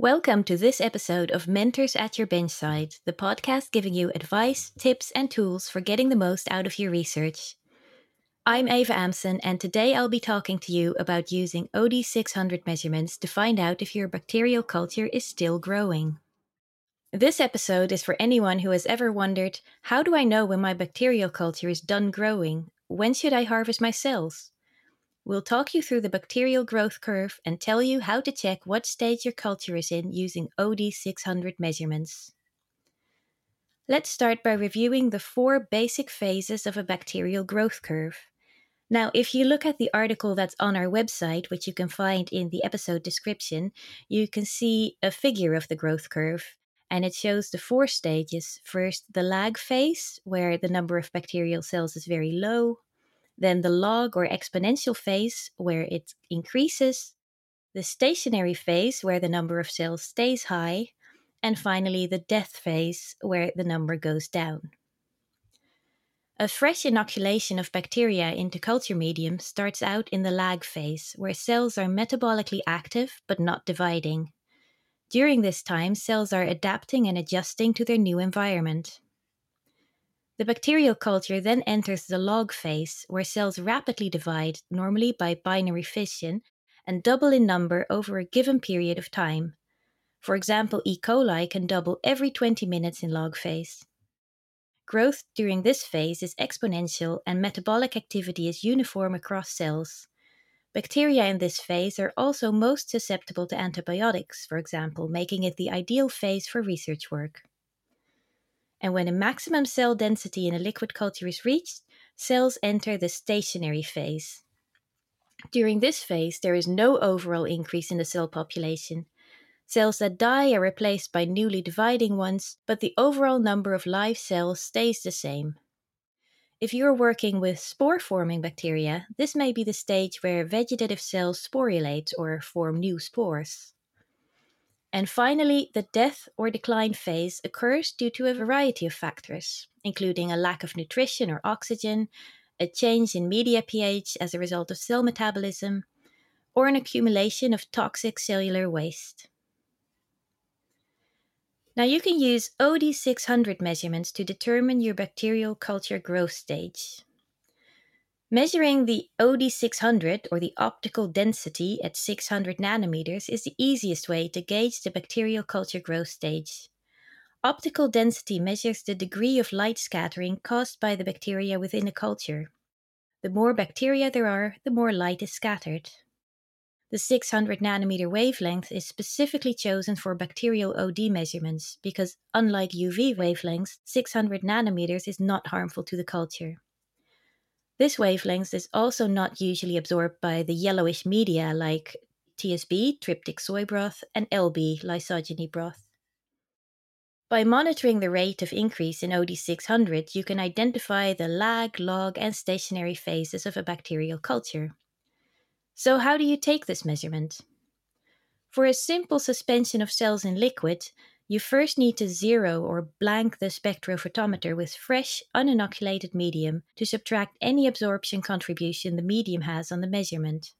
Welcome to this episode of Mentors at Your Benchside, the podcast giving you advice, tips, and tools for getting the most out of your research. I'm Ava Amson, and today I'll be talking to you about using OD600 measurements to find out if your bacterial culture is still growing. This episode is for anyone who has ever wondered how do I know when my bacterial culture is done growing? When should I harvest my cells? We'll talk you through the bacterial growth curve and tell you how to check what stage your culture is in using OD600 measurements. Let's start by reviewing the four basic phases of a bacterial growth curve. Now, if you look at the article that's on our website, which you can find in the episode description, you can see a figure of the growth curve, and it shows the four stages. First, the lag phase, where the number of bacterial cells is very low, then the log or exponential phase, where it increases, the stationary phase, where the number of cells stays high, and finally the death phase, where the number goes down. A fresh inoculation of bacteria into culture medium starts out in the lag phase, where cells are metabolically active but not dividing. During this time, cells are adapting and adjusting to their new environment. The bacterial culture then enters the log phase, where cells rapidly divide, normally by binary fission, and double in number over a given period of time. For example, E. coli can double every 20 minutes in log phase. Growth during this phase is exponential and metabolic activity is uniform across cells. Bacteria in this phase are also most susceptible to antibiotics, for example, making it the ideal phase for research work and when a maximum cell density in a liquid culture is reached, cells enter the stationary phase. During this phase, there is no overall increase in the cell population. Cells that die are replaced by newly dividing ones, but the overall number of live cells stays the same. If you are working with spore forming bacteria, this may be the stage where vegetative cells sporulate or form new spores. And finally, the death or decline phase occurs due to a variety of factors, including a lack of nutrition or oxygen, a change in media pH as a result of cell metabolism, or an accumulation of toxic cellular waste. Now, you can use OD600 measurements to determine your bacterial culture growth stage. Measuring the OD600 or the optical density at 600 nanometers is the easiest way to gauge the bacterial culture growth stage. Optical density measures the degree of light scattering caused by the bacteria within a culture. The more bacteria there are, the more light is scattered. The 600 nanometer wavelength is specifically chosen for bacterial OD measurements because, unlike UV wavelengths, 600 nanometers is not harmful to the culture. This wavelength is also not usually absorbed by the yellowish media like TSB, tryptic soy broth, and LB, lysogeny broth. By monitoring the rate of increase in OD600, you can identify the lag, log, and stationary phases of a bacterial culture. So, how do you take this measurement? For a simple suspension of cells in liquid, you first need to zero or blank the spectrophotometer with fresh, uninoculated medium to subtract any absorption contribution the medium has on the measurement.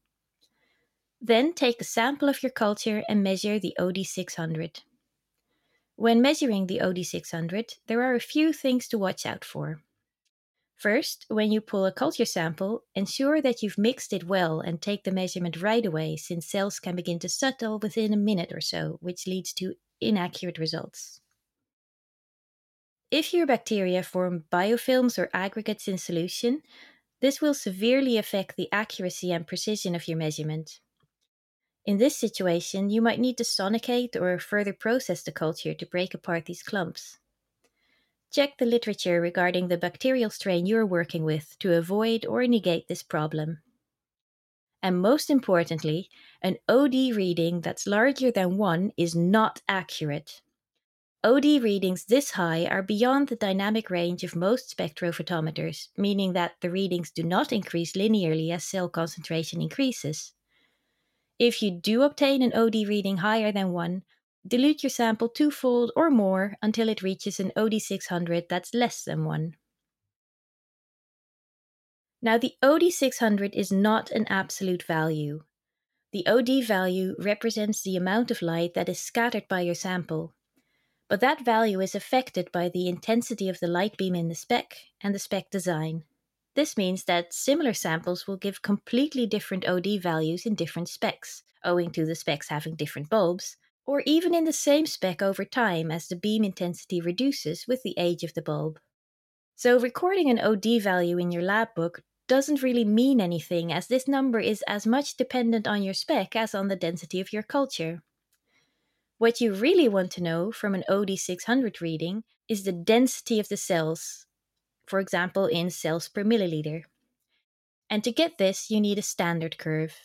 Then take a sample of your culture and measure the OD600. When measuring the OD600, there are a few things to watch out for. First, when you pull a culture sample, ensure that you've mixed it well and take the measurement right away, since cells can begin to settle within a minute or so, which leads to inaccurate results. If your bacteria form biofilms or aggregates in solution, this will severely affect the accuracy and precision of your measurement. In this situation, you might need to sonicate or further process the culture to break apart these clumps. Check the literature regarding the bacterial strain you're working with to avoid or negate this problem. And most importantly, an OD reading that's larger than 1 is not accurate. OD readings this high are beyond the dynamic range of most spectrophotometers, meaning that the readings do not increase linearly as cell concentration increases. If you do obtain an OD reading higher than 1, dilute your sample twofold or more until it reaches an OD600 that's less than 1. Now, the OD600 is not an absolute value. The OD value represents the amount of light that is scattered by your sample, but that value is affected by the intensity of the light beam in the spec and the spec design. This means that similar samples will give completely different OD values in different specs, owing to the specs having different bulbs, or even in the same spec over time as the beam intensity reduces with the age of the bulb. So, recording an OD value in your lab book doesn't really mean anything as this number is as much dependent on your spec as on the density of your culture. What you really want to know from an OD600 reading is the density of the cells, for example, in cells per milliliter. And to get this, you need a standard curve.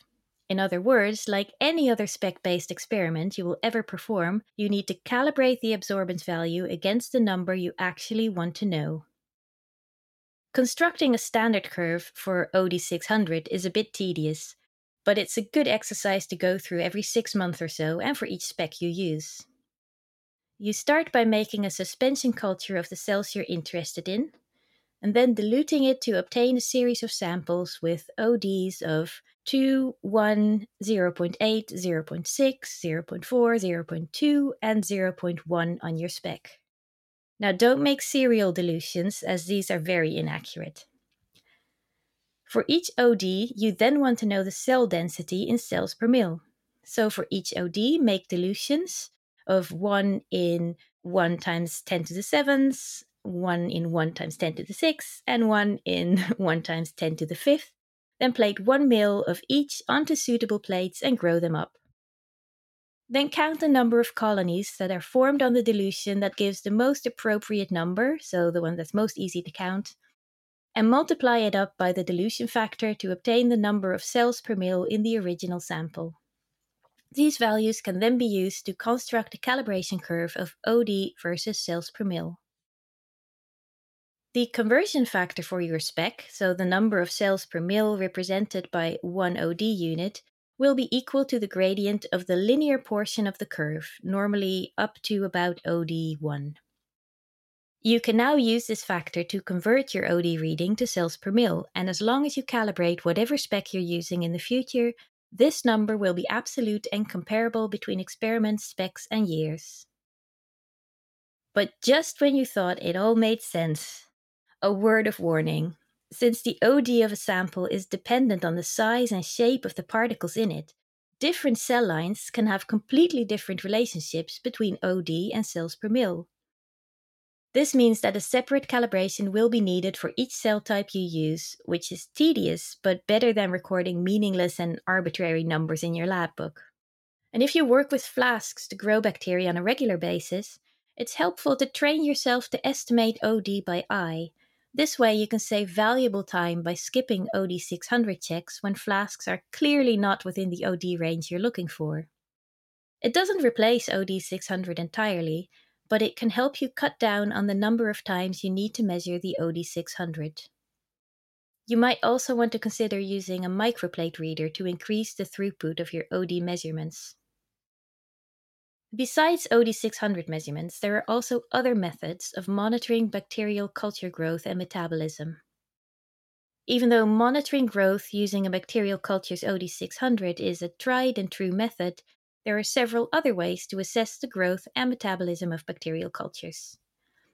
In other words, like any other spec based experiment you will ever perform, you need to calibrate the absorbance value against the number you actually want to know. Constructing a standard curve for OD600 is a bit tedious, but it's a good exercise to go through every six months or so and for each spec you use. You start by making a suspension culture of the cells you're interested in, and then diluting it to obtain a series of samples with ODs of 2, 1, 0.8, 0.6, 0.4, 0.2, and 0.1 on your spec. Now, don't make serial dilutions, as these are very inaccurate. For each OD, you then want to know the cell density in cells per mil. So for each OD, make dilutions of 1 in 1 times 10 to the 7th, 1 in 1 times 10 to the 6th, and 1 in 1 times 10 to the 5th. Then plate 1 mil of each onto suitable plates and grow them up. Then count the number of colonies that are formed on the dilution that gives the most appropriate number, so the one that's most easy to count, and multiply it up by the dilution factor to obtain the number of cells per mil in the original sample. These values can then be used to construct a calibration curve of OD versus cells per mil. The conversion factor for your spec, so the number of cells per mil represented by one OD unit, will be equal to the gradient of the linear portion of the curve, normally up to about OD1. You can now use this factor to convert your OD reading to cells per mil, and as long as you calibrate whatever spec you're using in the future, this number will be absolute and comparable between experiments, specs, and years. But just when you thought it all made sense, a word of warning. Since the OD of a sample is dependent on the size and shape of the particles in it, different cell lines can have completely different relationships between OD and cells per mil. This means that a separate calibration will be needed for each cell type you use, which is tedious but better than recording meaningless and arbitrary numbers in your lab book. And if you work with flasks to grow bacteria on a regular basis, it's helpful to train yourself to estimate OD by eye this way, you can save valuable time by skipping OD600 checks when flasks are clearly not within the OD range you're looking for. It doesn't replace OD600 entirely, but it can help you cut down on the number of times you need to measure the OD600. You might also want to consider using a microplate reader to increase the throughput of your OD measurements. Besides OD600 measurements, there are also other methods of monitoring bacterial culture growth and metabolism. Even though monitoring growth using a bacterial culture's OD600 is a tried and true method, there are several other ways to assess the growth and metabolism of bacterial cultures.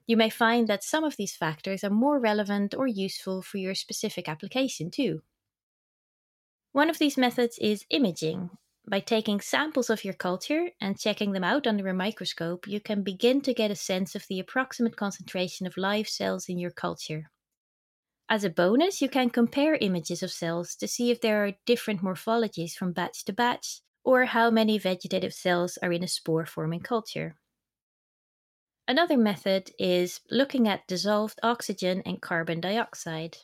You may find that some of these factors are more relevant or useful for your specific application too. One of these methods is imaging, by taking samples of your culture and checking them out under a microscope, you can begin to get a sense of the approximate concentration of live cells in your culture. As a bonus, you can compare images of cells to see if there are different morphologies from batch to batch, or how many vegetative cells are in a spore forming culture. Another method is looking at dissolved oxygen and carbon dioxide.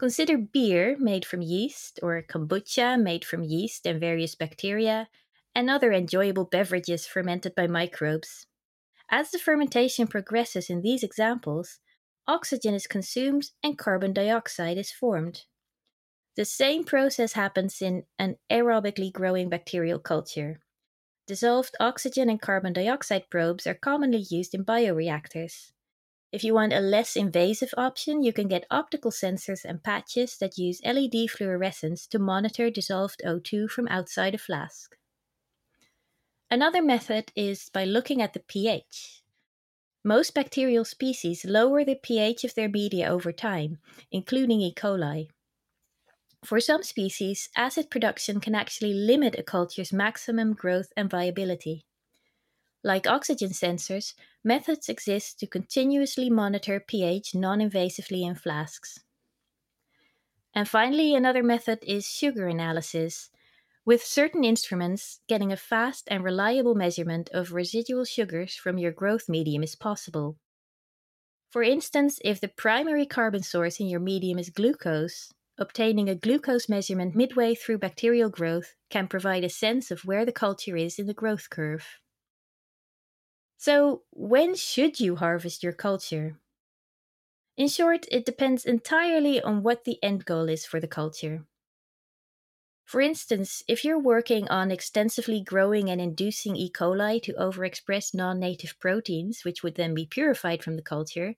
Consider beer made from yeast, or kombucha made from yeast and various bacteria, and other enjoyable beverages fermented by microbes. As the fermentation progresses in these examples, oxygen is consumed and carbon dioxide is formed. The same process happens in an aerobically growing bacterial culture. Dissolved oxygen and carbon dioxide probes are commonly used in bioreactors. If you want a less invasive option, you can get optical sensors and patches that use LED fluorescence to monitor dissolved O2 from outside a flask. Another method is by looking at the pH. Most bacterial species lower the pH of their media over time, including E. coli. For some species, acid production can actually limit a culture's maximum growth and viability. Like oxygen sensors, methods exist to continuously monitor pH non invasively in flasks. And finally, another method is sugar analysis, with certain instruments, getting a fast and reliable measurement of residual sugars from your growth medium is possible. For instance, if the primary carbon source in your medium is glucose, obtaining a glucose measurement midway through bacterial growth can provide a sense of where the culture is in the growth curve. So, when should you harvest your culture? In short, it depends entirely on what the end goal is for the culture. For instance, if you're working on extensively growing and inducing E. coli to overexpress non native proteins, which would then be purified from the culture,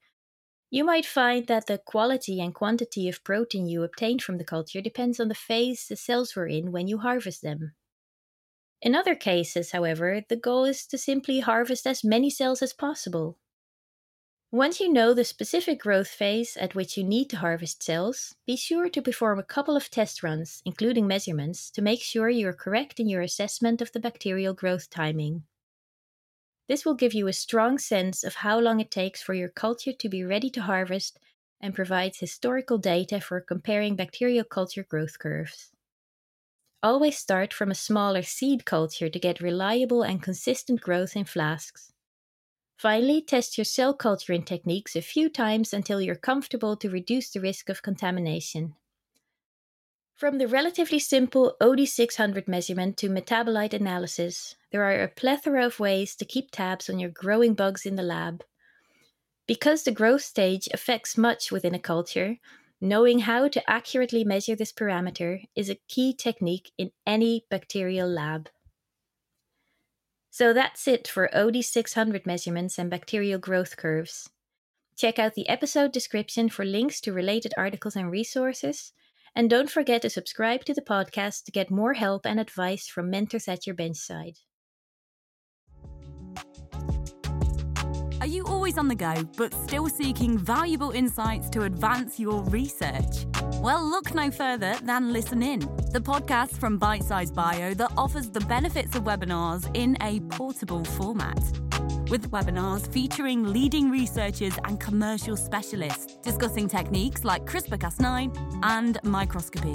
you might find that the quality and quantity of protein you obtained from the culture depends on the phase the cells were in when you harvest them. In other cases, however, the goal is to simply harvest as many cells as possible. Once you know the specific growth phase at which you need to harvest cells, be sure to perform a couple of test runs, including measurements, to make sure you are correct in your assessment of the bacterial growth timing. This will give you a strong sense of how long it takes for your culture to be ready to harvest and provides historical data for comparing bacterial culture growth curves. Always start from a smaller seed culture to get reliable and consistent growth in flasks. Finally, test your cell culturing techniques a few times until you're comfortable to reduce the risk of contamination. From the relatively simple OD600 measurement to metabolite analysis, there are a plethora of ways to keep tabs on your growing bugs in the lab. Because the growth stage affects much within a culture, Knowing how to accurately measure this parameter is a key technique in any bacterial lab. So that's it for OD600 measurements and bacterial growth curves. Check out the episode description for links to related articles and resources. And don't forget to subscribe to the podcast to get more help and advice from mentors at your benchside. Are you always on the go, but still seeking valuable insights to advance your research? Well, look no further than Listen In, the podcast from Bitesize Bio that offers the benefits of webinars in a portable format. With webinars featuring leading researchers and commercial specialists discussing techniques like CRISPR Cas9 and microscopy.